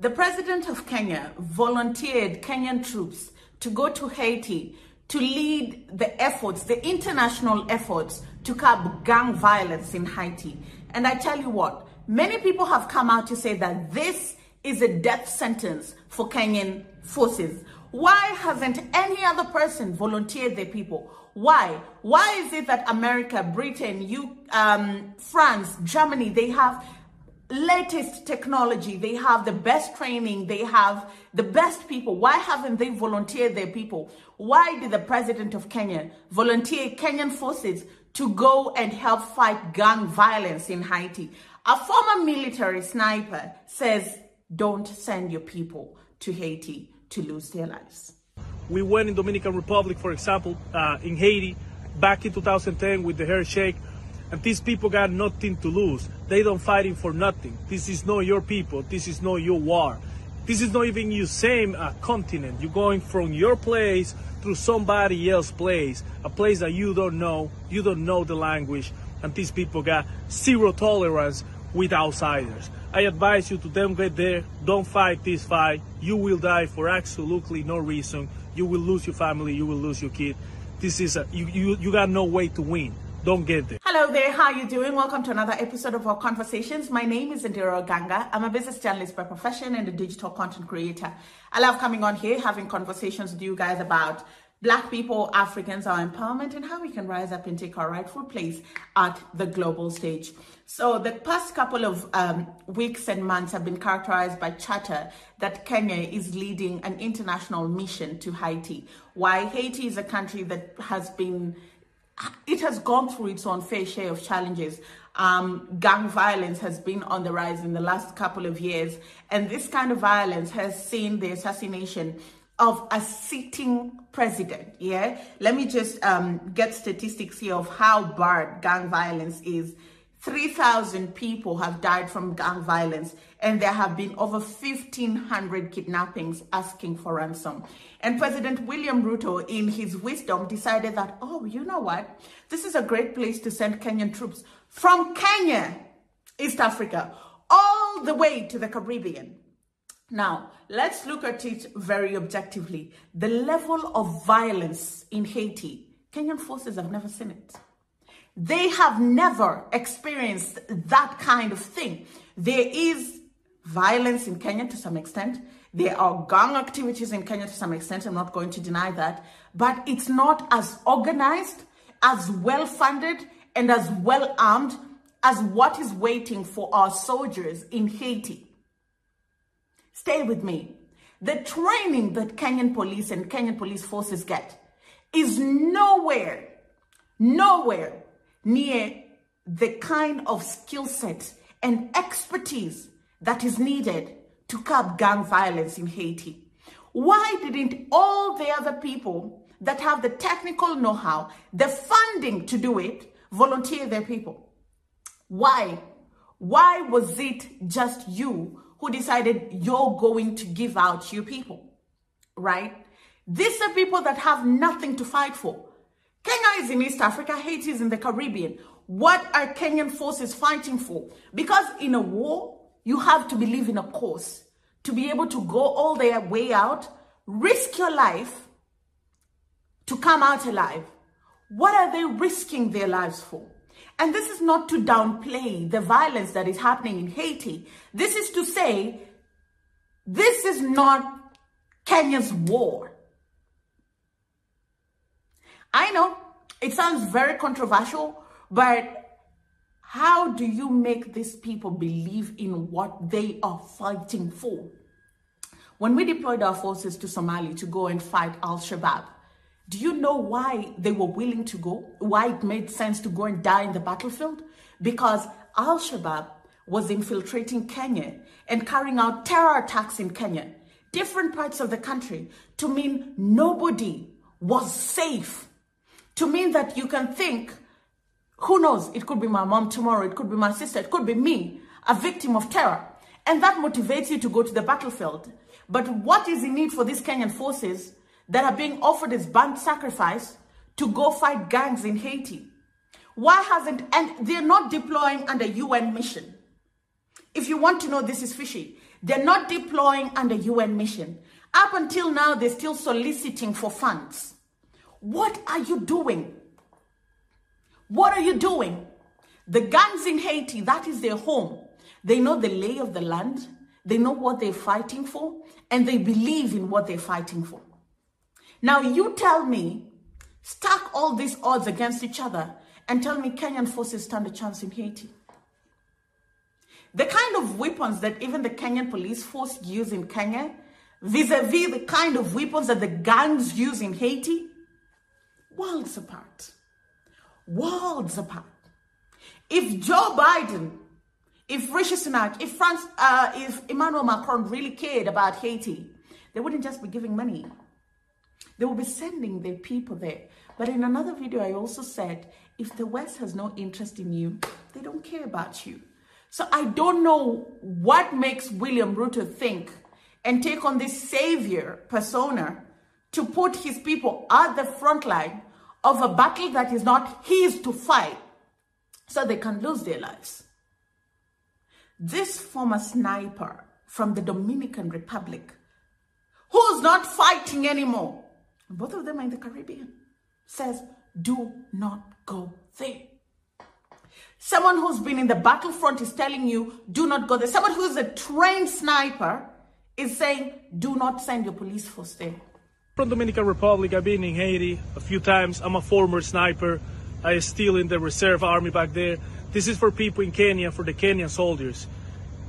The president of Kenya volunteered Kenyan troops to go to Haiti to lead the efforts, the international efforts to curb gang violence in Haiti. And I tell you what, many people have come out to say that this is a death sentence for Kenyan forces. Why hasn't any other person volunteered their people? Why? Why is it that America, Britain, you, um, France, Germany, they have latest technology, they have the best training, they have the best people. Why haven't they volunteered their people? Why did the president of Kenya volunteer Kenyan forces to go and help fight gang violence in Haiti? A former military sniper says, don't send your people to Haiti to lose their lives. We went in Dominican Republic, for example, uh, in Haiti, back in 2010 with the handshake and these people got nothing to lose. They don't fighting for nothing. This is not your people. This is not your war. This is not even your same uh, continent. You're going from your place to somebody else's place, a place that you don't know. You don't know the language, and these people got zero tolerance with outsiders. I advise you to don't get there. Don't fight this fight. You will die for absolutely no reason. You will lose your family. You will lose your kid. This is a, you, you, you got no way to win don't get there. Hello there, how are you doing? Welcome to another episode of our conversations. My name is Ondiro Oganga. I'm a business journalist by profession and a digital content creator. I love coming on here, having conversations with you guys about Black people, Africans, our empowerment, and how we can rise up and take our rightful place at the global stage. So, the past couple of um, weeks and months have been characterized by chatter that Kenya is leading an international mission to Haiti. Why Haiti is a country that has been it has gone through its own fair share of challenges. Um, gang violence has been on the rise in the last couple of years, and this kind of violence has seen the assassination of a sitting president. Yeah, let me just um, get statistics here of how bad gang violence is. 3,000 people have died from gang violence, and there have been over 1,500 kidnappings asking for ransom. And President William Ruto, in his wisdom, decided that, oh, you know what? This is a great place to send Kenyan troops from Kenya, East Africa, all the way to the Caribbean. Now, let's look at it very objectively. The level of violence in Haiti, Kenyan forces have never seen it. They have never experienced that kind of thing. There is violence in Kenya to some extent. There are gang activities in Kenya to some extent. I'm not going to deny that. But it's not as organized, as well funded, and as well armed as what is waiting for our soldiers in Haiti. Stay with me. The training that Kenyan police and Kenyan police forces get is nowhere, nowhere near the kind of skill set and expertise that is needed to curb gang violence in Haiti. Why didn't all the other people that have the technical know how, the funding to do it, volunteer their people? Why? Why was it just you who decided you're going to give out your people? Right? These are people that have nothing to fight for. Kenya is in East Africa, Haiti is in the Caribbean. What are Kenyan forces fighting for? Because in a war, you have to believe in a cause to be able to go all the way out, risk your life to come out alive. What are they risking their lives for? And this is not to downplay the violence that is happening in Haiti. This is to say, this is not Kenya's war. I know it sounds very controversial, but how do you make these people believe in what they are fighting for? When we deployed our forces to Somalia to go and fight Al Shabaab, do you know why they were willing to go? Why it made sense to go and die in the battlefield? Because Al Shabaab was infiltrating Kenya and carrying out terror attacks in Kenya, different parts of the country, to mean nobody was safe to mean that you can think, who knows, it could be my mom tomorrow, it could be my sister, it could be me, a victim of terror. And that motivates you to go to the battlefield. But what is the need for these Kenyan forces that are being offered as burnt sacrifice to go fight gangs in Haiti? Why hasn't, and they're not deploying under UN mission. If you want to know this is fishy, They're not deploying under UN mission. Up until now, they're still soliciting for funds. What are you doing? What are you doing? The gangs in Haiti, that is their home. They know the lay of the land. They know what they're fighting for, and they believe in what they're fighting for. Now, you tell me, stack all these odds against each other, and tell me Kenyan forces stand a chance in Haiti. The kind of weapons that even the Kenyan police force use in Kenya, vis-a-vis the kind of weapons that the gangs use in Haiti, worlds apart. Worlds apart. If Joe Biden, if Rishi Sunak, if France, uh, if Emmanuel Macron really cared about Haiti, they wouldn't just be giving money. They will be sending their people there. But in another video, I also said, if the West has no interest in you, they don't care about you. So I don't know what makes William Ruto think and take on this savior persona to put his people at the front line of a battle that is not his to fight so they can lose their lives. This former sniper from the Dominican Republic, who's not fighting anymore, both of them are in the Caribbean, says, do not go there. Someone who's been in the battlefront is telling you, do not go there. Someone who's a trained sniper is saying, do not send your police force there. From Dominican Republic, I've been in Haiti a few times. I'm a former sniper. I was still in the reserve army back there. This is for people in Kenya, for the Kenyan soldiers.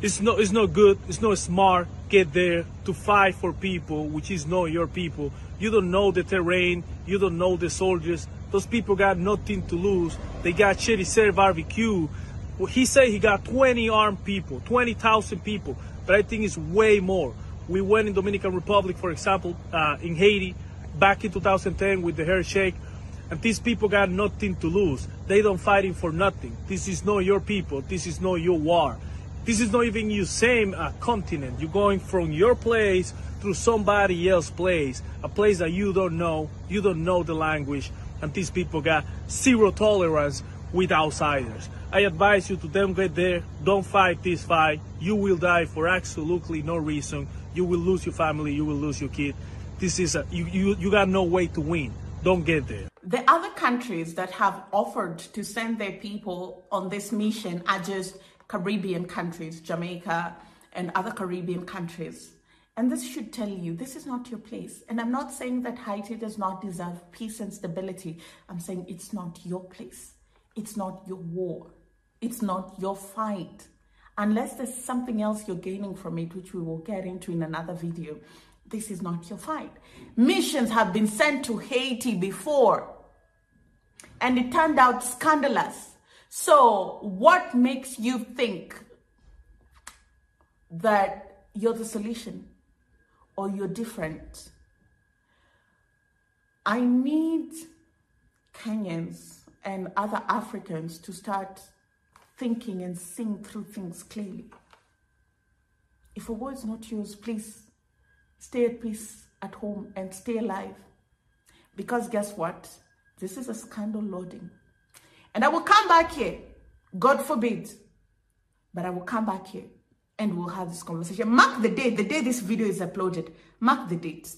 It's not, it's not good, it's not smart, get there to fight for people, which is not your people. You don't know the terrain, you don't know the soldiers. Those people got nothing to lose. They got shitty serve barbecue. Well, he said he got 20 armed people, 20,000 people, but I think it's way more. We went in Dominican Republic, for example, uh, in Haiti, back in 2010 with the hair shake, and these people got nothing to lose. They don't fighting for nothing. This is not your people. This is not your war. This is not even your same uh, continent. You're going from your place through somebody else's place, a place that you don't know, you don't know the language, and these people got zero tolerance with outsiders. I advise you to don't get there, don't fight this fight. You will die for absolutely no reason. You will lose your family, you will lose your kid. This is a, you, you, you got no way to win. Don't get there. The other countries that have offered to send their people on this mission are just Caribbean countries, Jamaica and other Caribbean countries. And this should tell you this is not your place. And I'm not saying that Haiti does not deserve peace and stability. I'm saying it's not your place. It's not your war. It's not your fight. Unless there's something else you're gaining from it, which we will get into in another video. This is not your fight. Missions have been sent to Haiti before, and it turned out scandalous. So, what makes you think that you're the solution or you're different? I need Kenyans and other Africans to start thinking and seeing through things clearly. If a war is not yours, please stay at peace at home and stay alive. Because guess what? This is a scandal loading. And I will come back here, God forbid, but I will come back here and we'll have this conversation. Mark the date, the day this video is uploaded. Mark the date.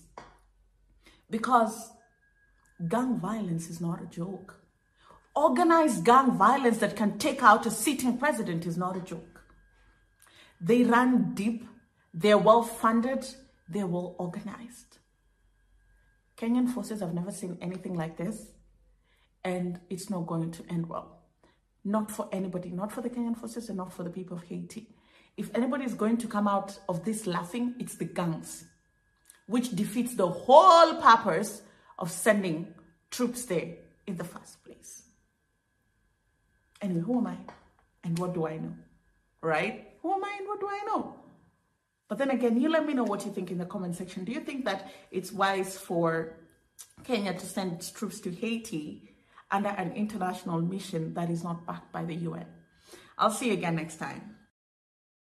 Because gang violence is not a joke. Organized gang violence that can take out a sitting president is not a joke. They run deep, they're well funded, they're well organized. Kenyan forces have never seen anything like this and it's not going to end well. Not for anybody, not for the Kenyan forces and not for the people of Haiti. If anybody is going to come out of this laughing, it's the gangs, which defeats the whole purpose of sending troops there in the first place. Anyway, who am I? And what do I know? Right? Who am I and what do I know? But then again, you let me know what you think in the comment section. Do you think that it's wise for Kenya to send troops to Haiti under an international mission that is not backed by the UN. I'll see you again next time.